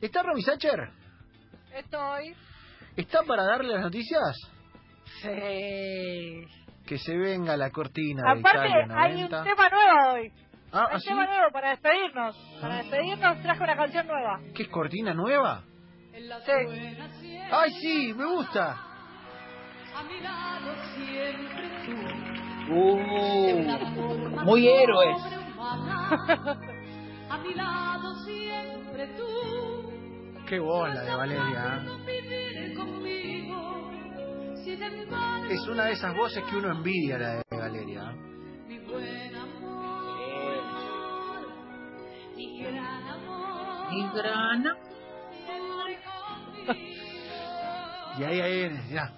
¿Está Romy Sacher? Estoy. ¿Está para darle las noticias? Sí. Que se venga la cortina de Aparte, Italia hay 90. un tema nuevo hoy. Ah, hay ¿ah, un sí? tema nuevo para despedirnos. Para Ah. despedirnos traje una canción nueva. ¿Qué es cortina nueva? Sí. ¡Ay, sí! ¡Me gusta! Uh, muy héroes. A mi lado siempre tú. ¡Qué bola de Valeria! ¿eh? Es una de esas voces que uno envidia, la de Valeria. mi buen amor. Mi gran amor. Mi conmigo. Y ahí, ahí viene, ya.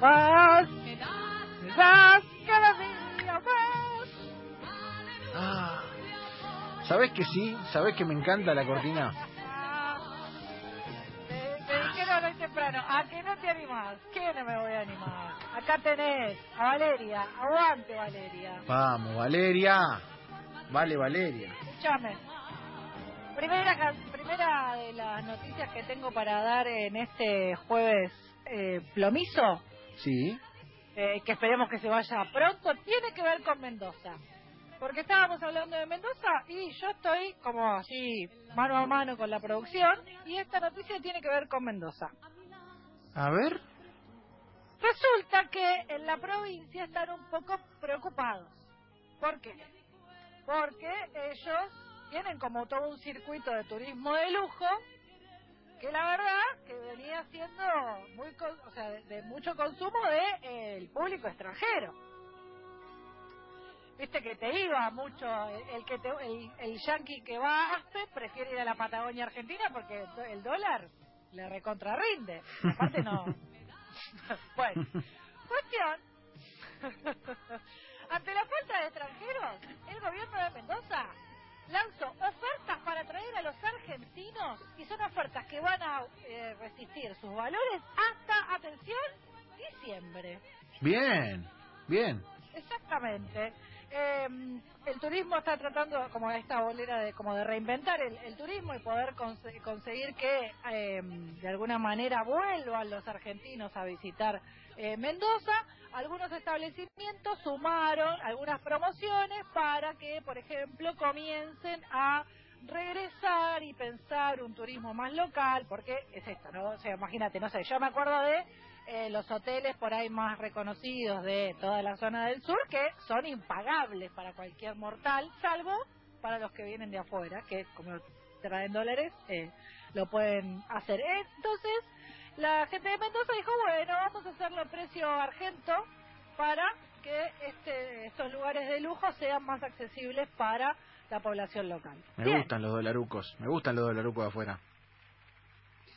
Quédate más, cada día más. Ah. ¿Sabés que sí? ¿Sabés que me encanta la cortina? Temprano, ¿a que no te animás? ¿Qué no me voy a animar? Acá tenés a Valeria, aguante Valeria. Vamos, Valeria. Vale, Valeria. Escúchame. Primera, primera de las noticias que tengo para dar en este jueves eh, plomizo, Sí. eh, que esperemos que se vaya pronto, tiene que ver con Mendoza. Porque estábamos hablando de Mendoza y yo estoy como así mano a mano con la producción y esta noticia tiene que ver con Mendoza. A ver. Resulta que en la provincia están un poco preocupados. ¿Por qué? Porque ellos tienen como todo un circuito de turismo de lujo que la verdad que venía siendo muy con- o sea, de, mucho consumo de eh, público extranjero. Viste que te iba mucho el, el que te, el, el yankee que va a Aspe prefiere ir a la Patagonia Argentina porque el dólar le recontrarrinde. Aparte no. bueno, cuestión. Ante la falta de extranjeros, el gobierno de Mendoza lanzó ofertas para atraer a los argentinos y son ofertas que van a eh, resistir sus valores hasta, atención, diciembre. Bien, bien. Exactamente. Eh, el turismo está tratando, como esta bolera, de como de reinventar el, el turismo y poder conse- conseguir que eh, de alguna manera vuelvan los argentinos a visitar eh, Mendoza. Algunos establecimientos sumaron algunas promociones para que, por ejemplo, comiencen a regresar y pensar un turismo más local, porque es esto, ¿no? O sea, imagínate, no sé, yo me acuerdo de eh, los hoteles por ahí más reconocidos de toda la zona del sur que son impagables para cualquier mortal, salvo para los que vienen de afuera, que como traen dólares, eh, lo pueden hacer. Entonces, la gente de Mendoza dijo, bueno, vamos a hacerlo a precio argento para que este, estos lugares de lujo sean más accesibles para la población local. Me Bien, gustan los dolarucos. Me gustan los dolarucos de afuera.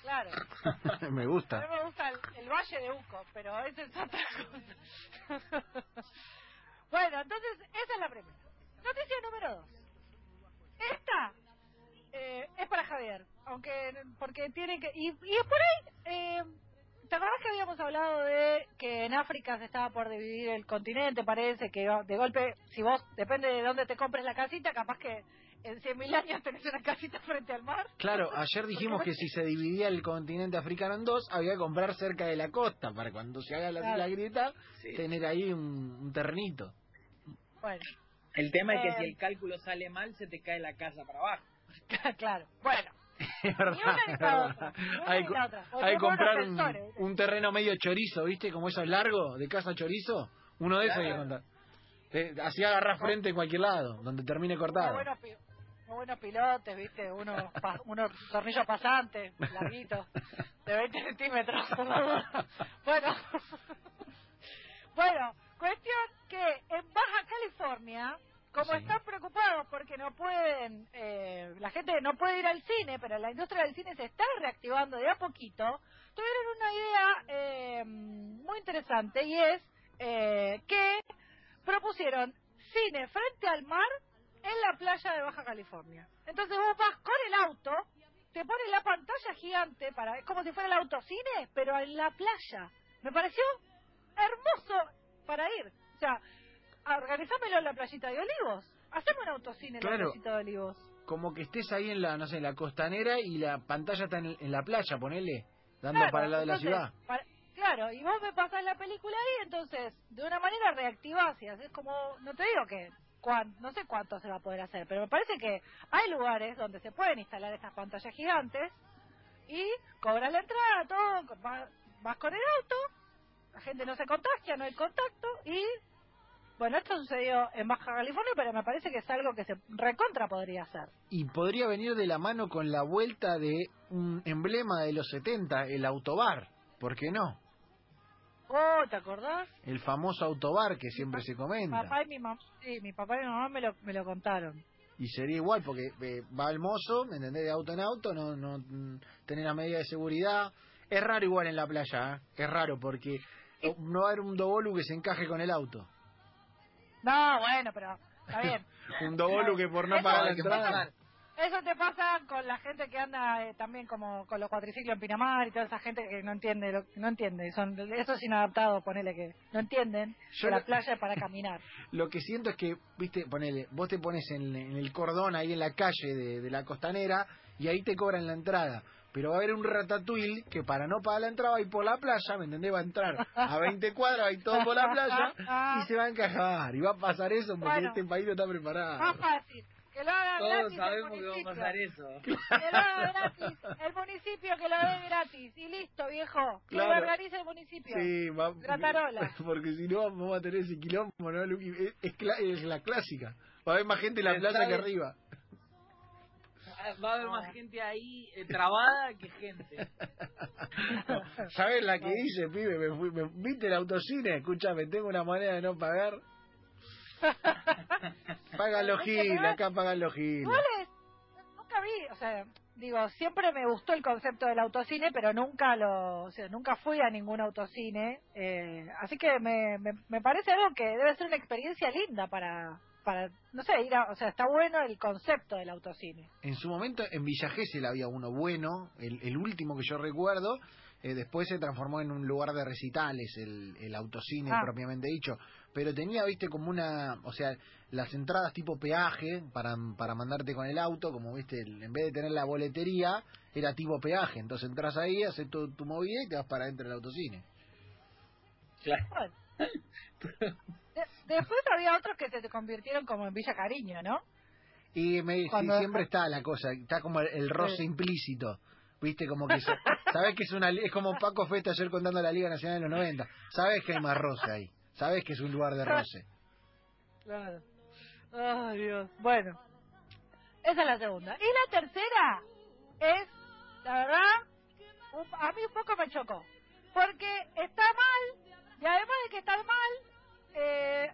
Claro. me A mí gusta. me gusta el, el Valle de Uco, pero esa es otra cosa. bueno, entonces, esa es la primera. Noticia número dos. Esta eh, es para Javier, aunque porque tiene que... Y, y es por ahí... Eh, ¿Te acordás que habíamos hablado de que en África se estaba por dividir el continente? Parece que de golpe, si vos, depende de dónde te compres la casita, capaz que en 100.000 años tenés una casita frente al mar. Claro, ayer dijimos que si se dividía el continente africano en dos, había que comprar cerca de la costa para cuando se haga la, Claro. la grieta, Sí. tener ahí un, un terrenito. Bueno, El tema es que Eh. si el cálculo sale mal, se te cae la casa para abajo. claro. Bueno, Es Ni una ni otra, Hay, ni co- la otra. O hay que comprar un, terreno medio chorizo, ¿viste? Como esos largos, de casa chorizo. Uno de esos hay que comprar. Eh, así agarrás frente en cualquier lado, donde termine cortado. buenos, buenos pilotes, viste, unos, pa- unos tornillos pasantes, larguitos, de 20 centímetros. bueno, bueno, cuestión que en Baja California, como Sí. están preocupados porque no pueden, eh, la gente no puede ir al cine, pero la industria del cine se está reactivando de a poquito, tuvieron una idea eh, muy interesante y es eh, que propusieron cine frente al mar en la playa de Baja California. Entonces vos vas con el auto, te pones la pantalla gigante para es como si fuera el autocine, pero en la playa. Me pareció hermoso para ir. O sea, organizámelo en la playita de Olivos. Hacemos un autocine en la playita de Olivos. como que estés ahí en la, no sé, en la costanera y la pantalla está en, en la playa, ponele, dando Claro, para el lado de la ciudad. para- claro, y vos me pasás la película ahí, entonces, de una manera reactivás y haces como, no te digo que, no sé cuánto se va a poder hacer, pero me parece que hay lugares donde se pueden instalar estas pantallas gigantes y cobras la entrada, todo, vas, vas con el auto, la gente no se contagia, no hay contacto y... Bueno, esto sucedió en Baja California, pero me parece que es algo que se recontra podría hacer. Y podría venir de la mano con la vuelta de un emblema de los 70, el autobar. ¿Por qué no? Oh, ¿te acordás? El famoso autobar que siempre se comenta. Papá y mi mamá, sí, mi papá y mi mamá me lo, me lo contaron. Y sería igual, porque eh, va el mozo, ¿me entendés? De auto en auto, no, no mm, tener las medidas de seguridad. Es raro igual en la playa, ¿eh? Es raro, porque no va a haber un dobolu que se encaje con el auto. No, bueno, pero está bien. Un dobolu que por no pagar la entrada... Eso te pasa con la gente que anda eh, también como con los cuatriciclos en Pinamar y toda esa gente que no entiende, lo, no entiende, son esos inadaptados, ponele que no entienden Yo que la lo- playa es para caminar. Lo que siento es que, viste, ponele, vos te pones en, en el cordón ahí en la calle de, de la costanera y ahí te cobran la entrada. Pero va a haber un ratatouille que para no pagar la entrada va a ir por la playa, ¿me entendés? Va a entrar a 20 cuadras, va a ir todo por la playa y se va a encajar. Y va a pasar eso porque Bueno. este país no está preparado. Más fácil, que lo haga Todos gratis el sabemos que va a municipio. pasar eso. Que lo haga gratis, el municipio que lo dé gratis y listo, viejo. Que Claro. lo organice el municipio. Sí, va, Gratarola. porque si no vamos a tener ese quilombo, ¿no? Luqui? Es, es cla- es la clásica. Va a haber más gente en la playa que arriba. Va a haber más gente ahí eh, trabada que gente. ¿Sabes la que hice, pibe? Me fui, me, ¿Viste el autocine? Escúchame, tengo una manera de no pagar. Pagan los giles, acá pagan los giles. Nunca vi, o sea, digo, siempre me gustó el concepto del autocine, pero nunca lo, o sea, nunca fui a ningún autocine, eh, así que me, me, me parece algo que debe ser una experiencia linda para, para, no sé, ir a, o sea, está bueno el concepto del autocine. En su momento en Villa Gesell había uno bueno, el, el último que yo recuerdo. eh, después se transformó en un lugar de recitales, el, el autocine Ah. propiamente dicho. Pero tenía, viste, como una. O sea, las entradas tipo peaje para, para mandarte con el auto, como viste, el- en vez de tener la boletería, era tipo peaje. Entonces entras ahí, haces tu, tu movida y te vas para adentro del autocine. Claro. Bueno. De- después había otros que se te convirtieron como en Villa Cariño, ¿no? Y me, Cuando- siempre está la cosa, está como el, el roce Sí. implícito. Viste, como que... sa- Sabes que es una... Es como Paco Festa ayer contando la Liga Nacional de los 90. Sabes que hay más roce ahí. Sabes que es un lugar de roce. Claro. Ay, Dios. Bueno, esa es la segunda. Y la tercera es, la verdad, un- a mí un poco me chocó. Porque está mal, y además de que está mal, eh,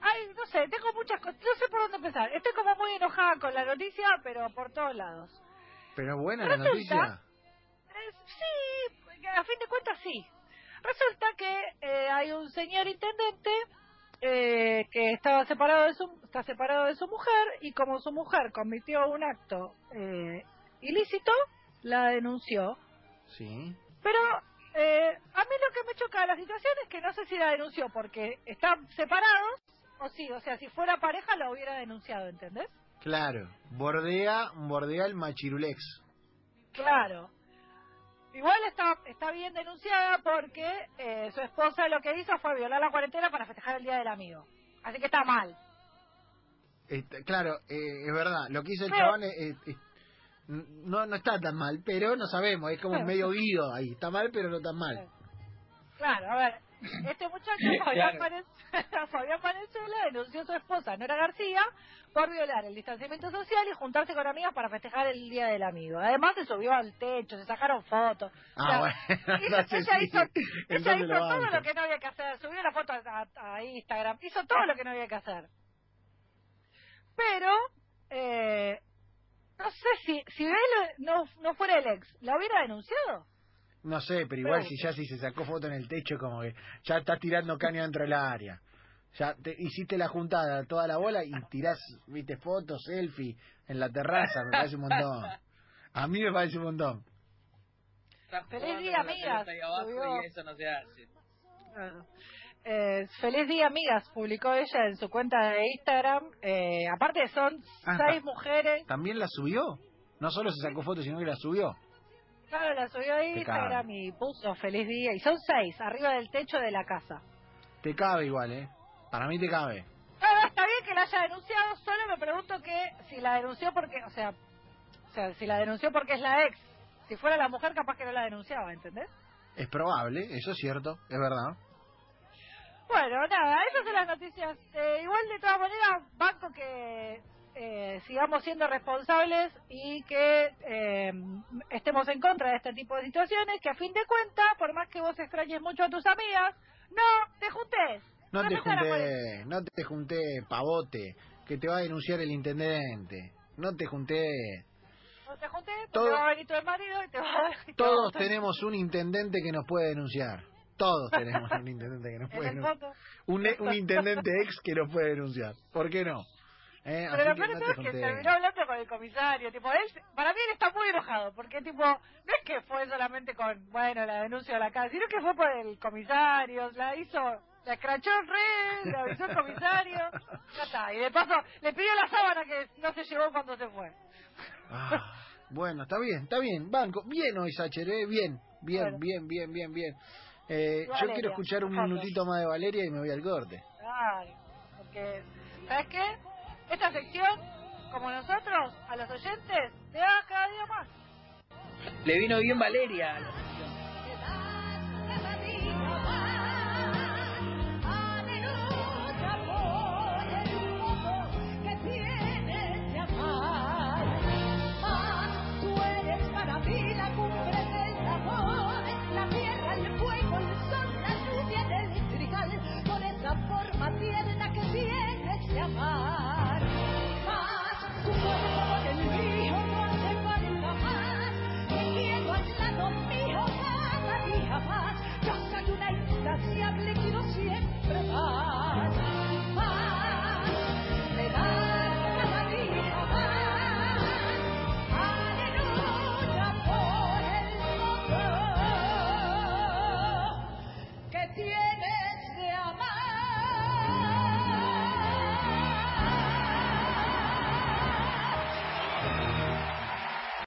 ay, no sé, tengo muchas cosas, no sé por dónde empezar. Estoy como muy enojada con la noticia, pero por todos lados. Pero buena la noticia. Eh, sí, a fin de cuentas sí. Resulta que eh, hay un señor intendente eh, que estaba separado de su está separado de su mujer y como su mujer cometió un acto eh, ilícito la denunció. Sí. Pero eh, a mí lo que me choca de la situación es que no sé si la denunció porque están separados o sí, o sea, si fuera pareja la hubiera denunciado, ¿entendés? Claro. Bordea, bordea el machirulex. Claro. Igual está, está bien denunciada porque eh, su esposa lo que hizo fue violar la cuarentena para festejar el Día del Amigo. Así que está mal. Está- claro, eh, es verdad. Lo que hizo el Pero- chabón es- es- es- no, no está tan mal, pero no sabemos. Es como medio guido ahí. Está mal, pero no tan mal. Claro, a ver, este muchacho, Fabián, Valen- Fabián Valenzuela, denunció a su esposa, Nora García, por violar el distanciamiento social y juntarse con amigas para festejar el Día del Amigo. Además se subió al techo, se sacaron fotos. O sea, Ah, bueno. ella hizo, ella Entonces hizo lo todo lo que no había que hacer, subió la foto a, a- a Instagram, hizo todo lo que no había que hacer. Pero, eh, no sé si, si él no, no fuera el ex, ¿la hubiera denunciado? No sé, pero igual Pero- si ya si se sacó foto en el techo, como que ya estás tirando caña dentro del área. Ya te, hiciste la juntada, toda la bola y tirás, viste, fotos, selfie en la terraza, me parece un montón. A mí me parece un montón. Feliz día, amigas, subió. y eso no se hace. Eh, feliz día, amigas, publicó ella en su cuenta de Instagram. Eh, aparte son Ah, seis mujeres. ¿También la subió? No solo se sacó fotos, sino que la subió. Claro, la subió a Instagram y puso feliz día. Y son seis, arriba del techo de la casa. Te cabe igual, ¿eh? Para mí te cabe. No, está bien que la haya denunciado, solo me pregunto que si la denunció porque, o sea, o sea, si la denunció porque es la ex. Si fuera la mujer, capaz que no la denunciaba, ¿entendés? Es probable, eso es cierto, es verdad. Bueno, nada, esas son las noticias. Eh, igual, de todas maneras, banco que eh, sigamos siendo responsables y que eh, estemos en contra de este tipo de situaciones, que a fin de cuentas, por más que vos extrañes mucho a tus amigas, no te juntes. No te junté, no te junté, pavote, que te va a denunciar el intendente. No te junté. No te juntes, porque Todo- va a venir tu marido y te va a... Todos tenemos un intendente que nos puede denunciar. Todos tenemos un intendente que nos puede en el denunciar. Un, un intendente ex que nos puede denunciar. ¿Por qué no? ¿Eh? Pero lo que peor de no es que terminó hablando con el comisario. Tipo, él, para mí él está muy enojado, porque tipo, no es que fue solamente con, bueno, la denuncia a la casa, sino que fue por el comisario, la hizo, la escrachó re, le avisó el comisario, ya está. Y de paso, le pidió la sábana que no se llevó cuando se fue. Ah, bueno, está bien, está bien. Banco. Bien hoy, Sacher, ¿eh? Bien, bien, Bueno. bien, bien, bien, bien. Eh, yo quiero escuchar un minutito más de Valeria y me voy al corte. Ay, porque, ¿sabes qué? Esta sección, como nosotros, a los oyentes, le da cada día más. Le vino bien Valeria.